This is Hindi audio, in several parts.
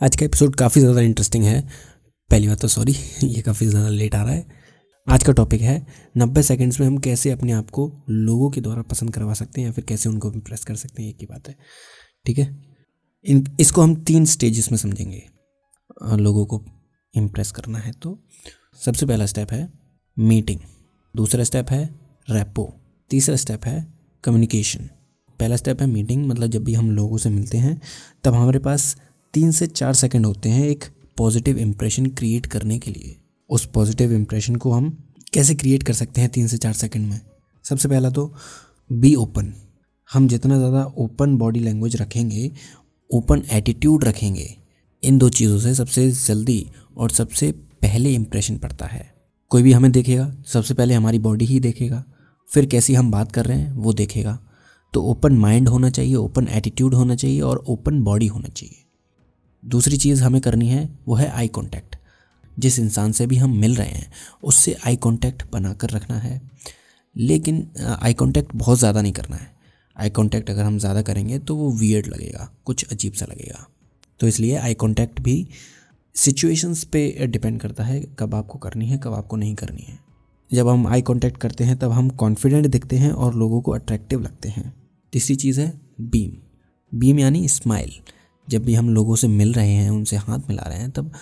आज का एपिसोड काफ़ी ज़्यादा इंटरेस्टिंग है। पहली बात तो सॉरी ये काफ़ी ज़्यादा लेट आ रहा है। आज का टॉपिक है, नब्बे सेकंड्स में हम कैसे अपने आप को लोगों के द्वारा पसंद करवा सकते हैं या फिर कैसे उनको इम्प्रेस कर सकते हैं एक ही बात है। ठीक है? इन, इसको हम तीन स्टेजेस में समझेंगे। लोगों को इम्प्रेस करना है तो। सबसे पहला स्टेप है मीटिंग दूसरा स्टेप है रैपो तीसरा स्टेप है कम्युनिकेशन पहला स्टेप है मीटिंग मतलब जब भी हम लोगों से मिलते हैं, तब हमारे पास तीन से चार सेकंड होते हैं एक पॉजिटिव इम्प्रेशन क्रिएट करने के लिए। उस पॉजिटिव इम्प्रेशन को हम कैसे क्रिएट कर सकते हैं तीन से चार सेकंड में? सबसे पहला तो बी ओपन हम जितना ज़्यादा ओपन बॉडी लैंग्वेज रखेंगे ओपन एटीट्यूड रखेंगे, इन दो चीज़ों से सबसे जल्दी और सबसे पहले इम्प्रेशन पड़ता है। कोई भी हमें देखेगा, सबसे पहले हमारी बॉडी ही देखेगा, फिर कैसी हम बात कर रहे हैं, वो देखेगा। तो ओपन माइंड होना चाहिए ओपन एटीट्यूड होना चाहिए और ओपन बॉडी होना चाहिए। दूसरी चीज़ हमें करनी है, वो है आई कांटेक्ट जिस इंसान से भी हम मिल रहे हैं, उससे आई कांटेक्ट बनाकर रखना है। लेकिन आई कांटेक्ट बहुत ज़्यादा नहीं करना है। आई कांटेक्ट अगर हम ज़्यादा करेंगे तो वो वियर्ड लगेगा, कुछ अजीब सा लगेगा। तो इसलिए आई कांटेक्ट भी सिचुएशंस पे डिपेंड करता है, कब आपको करनी है, कब आपको नहीं करनी है। जब हम आई कांटेक्ट करते हैं, तब हम कॉन्फिडेंट दिखते हैं और लोगों को अट्रैक्टिव लगते हैं। तीसरी चीज़ है बीम बीम यानी स्माइल जब भी हम लोगों से मिल रहे हैं, उनसे हाथ मिला रहे हैं, तब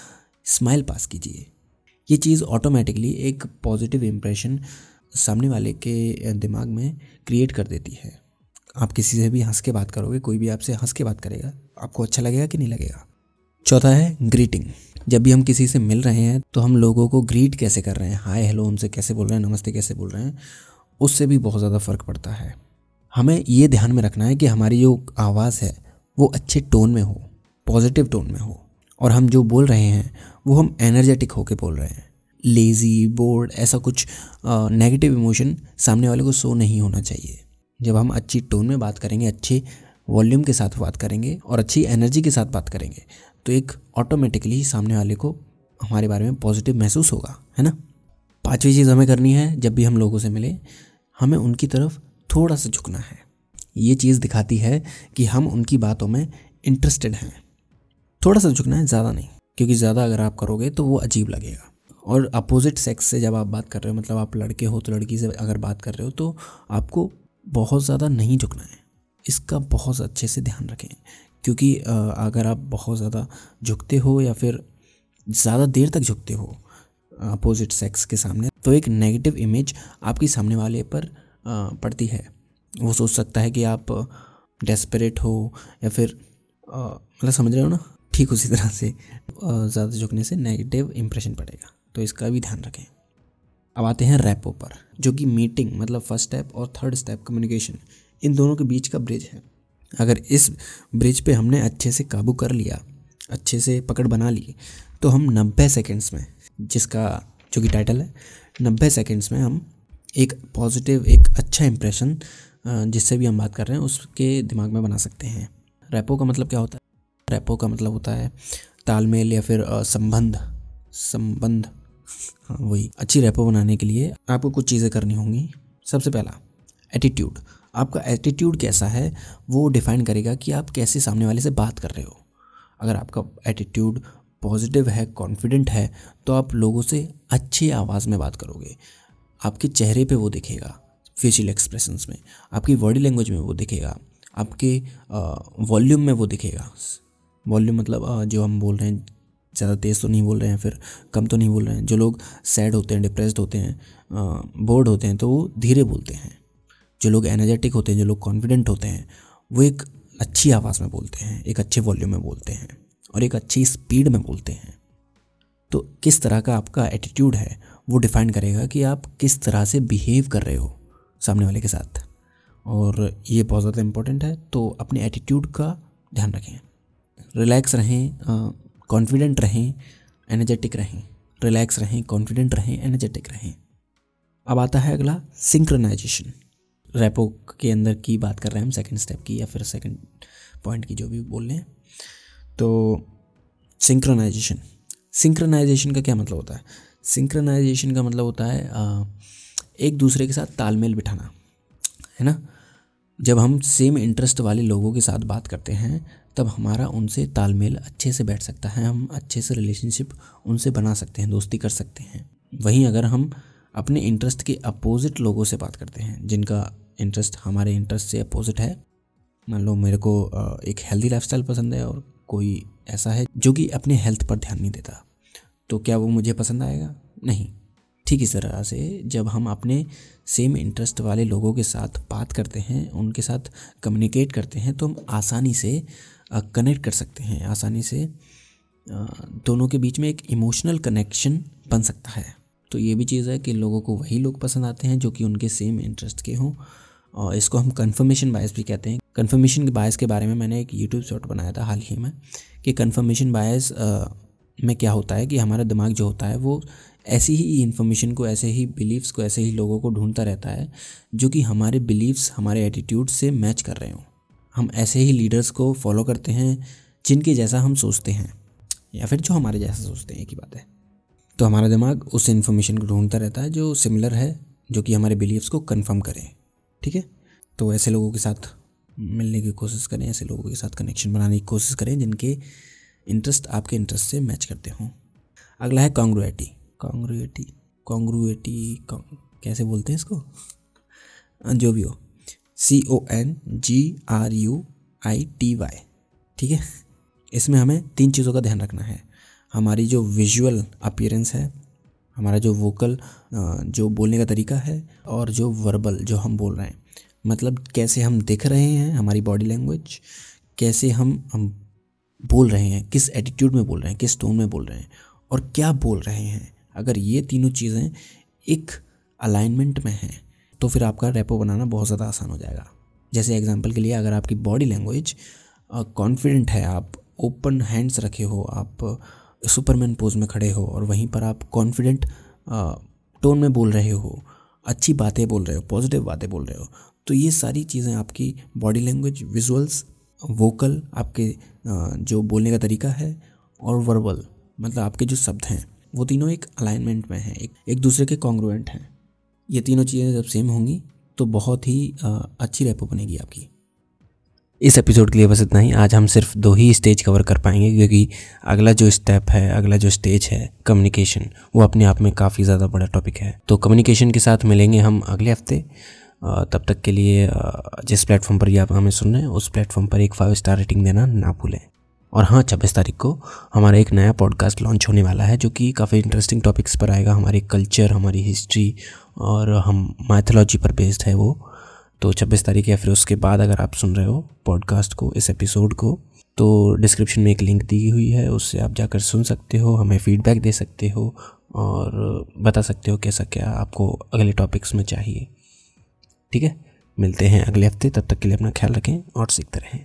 स्माइल पास कीजिए। ये चीज़ ऑटोमेटिकली एक पॉजिटिव इम्प्रेशन सामने वाले के दिमाग में क्रिएट कर देती है। आप किसी से भी हंस के बात करोगे, कोई भी आपसे हंस के बात करेगा, आपको अच्छा लगेगा कि नहीं लगेगा? चौथा है ग्रीटिंग जब भी हम किसी से मिल रहे हैं तो हम लोगों को ग्रीट कैसे कर रहे हैं? हाय हेलो उनसे कैसे बोल रहे हैं? नमस्ते कैसे बोल रहे हैं? उससे भी बहुत ज़्यादा फ़र्क पड़ता है। हमें ये ध्यान में रखना है कि हमारी जो आवाज़ है वो अच्छे टोन में हो पॉजिटिव टोन में हो। और हम जो बोल रहे हैं, वो हम एनर्जेटिक होके बोल रहे हैं। लेज़ी बोर्ड ऐसा कुछ नेगेटिव इमोशन सामने वाले को शो नहीं होना चाहिए। जब हम अच्छी टोन में बात करेंगे, अच्छे वॉल्यूम के साथ बात करेंगे और अच्छी एनर्जी के साथ बात करेंगे तो एक ऑटोमेटिकली सामने वाले को हमारे बारे में पॉजिटिव महसूस होगा, है ना? पांचवी चीज़ हमें करनी है, जब भी हम लोगों से मिले, हमें उनकी तरफ़ थोड़ा सा झुकना है। ये चीज़ दिखाती है कि हम उनकी बातों में इंटरेस्टेड हैं। थोड़ा सा झुकना है, ज़्यादा नहीं, क्योंकि ज़्यादा अगर आप करोगे तो वो अजीब लगेगा। और अपोजिट सेक्स से जब आप बात कर रहे हो मतलब आप लड़के हो तो लड़की से अगर बात कर रहे हो तो आपको बहुत ज़्यादा नहीं झुकना है। इसका बहुत अच्छे से ध्यान रखें, क्योंकि अगर आप बहुत ज़्यादा झुकते हो या फिर ज़्यादा देर तक झुकते हो अपोजिट सेक्स के सामने तो एक नेगेटिव इमेज आपकी सामने वाले पर पड़ती है। वो सोच सकता है कि आप डेस्परेट हो या फिर मतलब समझ रहे हो ना? ठीक उसी तरह से ज़्यादा झुकने से नेगेटिव इम्प्रेशन पड़ेगा। तो इसका भी ध्यान रखें। अब आते हैं रैपो पर, जो कि मीटिंग मतलब फ़र्स्ट स्टेप और थर्ड स्टेप कम्युनिकेशन इन दोनों के बीच का ब्रिज है। अगर इस ब्रिज पे हमने अच्छे से काबू कर लिया, अच्छे से पकड़ बना ली तो हम नब्बे सेकेंड्स में, जिसका, जो कि टाइटल है, नब्बे सेकेंड्स में हम एक पॉजिटिव एक अच्छा इंप्रेशन जिससे भी हम बात कर रहे हैं, उसके दिमाग में बना सकते हैं। रैपो का मतलब क्या होता है? रैपो का मतलब होता है तालमेल या फिर संबंध। संबंध। हाँ वही। अच्छी रैपो बनाने के लिए आपको कुछ चीज़ें करनी होंगी। सबसे पहला एटीट्यूड आपका एटीट्यूड कैसा है, वो डिफाइन करेगा कि आप कैसे सामने वाले से बात कर रहे हो। अगर आपका एटीट्यूड पॉजिटिव है कॉन्फिडेंट है तो आप लोगों से अच्छी आवाज़ में बात करोगे। आपके चेहरे पे वो दिखेगा। फेशियल एक्सप्रेशंस में। आपकी बॉडी लैंग्वेज में वो दिखेगा। आपके वॉल्यूम में वो दिखेगा। वॉल्यूम मतलब जो हम बोल रहे हैं, ज़्यादा तेज़ तो नहीं बोल रहे हैं, फिर कम तो नहीं बोल रहे हैं। जो लोग सैड होते हैं डिप्रेस्ड होते हैं बोर्ड होते हैं तो वो धीरे बोलते हैं। जो लोग एनर्जेटिक होते हैं, जो लोग कॉन्फिडेंट होते हैं, वो एक अच्छी आवाज़ में बोलते हैं, एक अच्छे वॉल्यूम में बोलते हैं और एक अच्छी स्पीड में बोलते हैं। तो किस तरह का आपका एटीट्यूड है, वो डिफाइन करेगा कि आप किस तरह से बिहेव कर रहे हो। सामने वाले के साथ। और ये बहुत ज़्यादा इम्पोर्टेंट है तो अपने एटीट्यूड का ध्यान रखें। रिलैक्स रहें कॉन्फिडेंट रहें एनर्जेटिक रहें। रिलैक्स रहें कॉन्फिडेंट रहें एनर्जेटिक रहें। अब आता है अगला सिंक्रोनाइजेशन रेपो के अंदर की बात कर रहे हैं हम सेकंड स्टेप की या फिर सेकंड पॉइंट की जो भी बोल रहे हैं। तो सिंक्रोनाइजेशन सिंक्रोनाइजेशन का क्या मतलब होता है? सिंक्रोनाइजेशन का मतलब होता है एक दूसरे के साथ तालमेल बिठाना, है ना? जब हम सेम इंटरेस्ट वाले लोगों के साथ बात करते हैं, तब हमारा उनसे तालमेल अच्छे से बैठ सकता है, हम अच्छे से रिलेशनशिप उनसे बना सकते हैं, दोस्ती कर सकते हैं। वहीं अगर हम अपने इंटरेस्ट के अपोजिट लोगों से बात करते हैं, जिनका इंटरेस्ट हमारे इंटरेस्ट से अपोजिट है, मान लो मेरे को एक हेल्दी लाइफस्टाइल पसंद है और कोई ऐसा है जो कि अपने हेल्थ पर ध्यान नहीं देता तो क्या वो मुझे पसंद आएगा? नहीं। ठीक इस तरह से जब हम अपने सेम इंटरेस्ट वाले लोगों के साथ बात करते हैं, उनके साथ कम्युनिकेट करते हैं तो हम आसानी से कनेक्ट कर सकते हैं। आसानी से दोनों के बीच में एक इमोशनल कनेक्शन बन सकता है। तो ये भी चीज़ है कि लोगों को वही लोग पसंद आते हैं जो कि उनके सेम इंटरेस्ट के हों। और इसको हम कन्फर्मेशन बायस भी कहते हैं। कन्फर्मेशन बायस के बारे में मैंने एक यूट्यूब शॉट बनाया था हाल ही में कि कन्फर्मेशन बायस में क्या होता है कि हमारा दिमाग जो होता है वो ऐसी ही इन्फॉर्मेशन को, ऐसे ही बिलीव्स को, ऐसे ही लोगों को ढूंढता रहता है जो कि हमारे बिलीव्स हमारे एटीट्यूड से मैच कर रहे हों। हम ऐसे ही लीडर्स को फॉलो करते हैं जिनके जैसा हम सोचते हैं, या फिर जो हमारे जैसा सोचते हैं, एक ही बात है। तो हमारा दिमाग उस इन्फॉर्मेशन को ढूंढता रहता है जो सिमिलर है, जो कि हमारे बिलीव्स को कन्फर्म करें, ठीक है? तो ऐसे लोगों के साथ मिलने की कोशिश करें, ऐसे लोगों के साथ कनेक्शन बनाने की कोशिश करें जिनके इंटरेस्ट आपके इंटरेस्ट से मैच करते हों। अगला है कॉन्ग्रुएटी कॉन्ग्रुएटी कॉन्ग्रुएटी कैसे बोलते हैं इसको? जो भी हो। C O N G R U I T Y ठीक है? इसमें हमें तीन चीज़ों का ध्यान रखना है। हमारी जो विजुअल अपीयरेंस है हमारा जो वोकल जो बोलने का तरीका है और जो वर्बल जो हम बोल रहे हैं। मतलब कैसे हम दिख रहे हैं हमारी बॉडी लैंग्वेज कैसे हम हम बोल रहे हैं, किस एटीट्यूड में बोल रहे हैं, किस टोन में बोल रहे हैं और क्या बोल रहे हैं। अगर ये तीनों चीज़ें एक अलाइनमेंट में हैं तो फिर आपका रेपो बनाना बहुत ज़्यादा आसान हो जाएगा। जैसे एग्जांपल के लिए अगर आपकी बॉडी लैंग्वेज कॉन्फिडेंट है, आप ओपन हैंड्स रखे हो, आप सुपरमैन पोज में खड़े हो और वहीं पर आप कॉन्फिडेंट टोन में बोल रहे हो, अच्छी बातें बोल रहे हो पॉजिटिव बातें बोल रहे हो तो ये सारी चीज़ें आपकी बॉडी लैंग्वेज विजुअल्स वोकल आपके जो बोलने का तरीका है और वर्बल मतलब आपके जो शब्द हैं, वो तीनों एक अलाइनमेंट में हैं, एक एक दूसरे के कॉन्ग्रुएंट हैं। ये तीनों चीज़ें जब सेम होंगी तो बहुत ही अच्छी रेपो बनेगी आपकी। इस एपिसोड के लिए बस इतना ही। आज हम सिर्फ़ दो ही स्टेज कवर कर पाएँगे, क्योंकि अगला जो स्टेप है, अगला जो स्टेज है कम्युनिकेशन वो अपने आप में काफ़ी ज़्यादा बड़ा टॉपिक है। तो कम्युनिकेशन के साथ मिलेंगे हम अगले हफ़्ते। तब तक के लिए जिस प्लेटफॉर्म पर ये आप हमें सुन रहे हैं, उस प्लेटफॉर्म पर एक फाइव स्टार रेटिंग देना ना भूलें। और हाँ छब्बीस तारीख को हमारा एक नया पॉडकास्ट लॉन्च होने वाला है, जो कि काफ़ी इंटरेस्टिंग टॉपिक्स पर आएगा। हमारे कल्चर हमारी हिस्ट्री और हम माइथोलॉजी पर बेस्ड है वो। तो छब्बीस तारीख या फिर उसके बाद अगर आप सुन रहे हो पॉडकास्ट को, इस एपिसोड को तो डिस्क्रिप्शन में एक लिंक दी हुई है, उससे आप जाकर सुन सकते हो, हमें फीडबैक दे सकते हो और बता सकते हो कैसा क्या आपको अगले टॉपिक्स में चाहिए। ठीक है? मिलते हैं अगले हफ़्ते, तब तक के लिए अपना ख्याल रखें और सीखते रहें।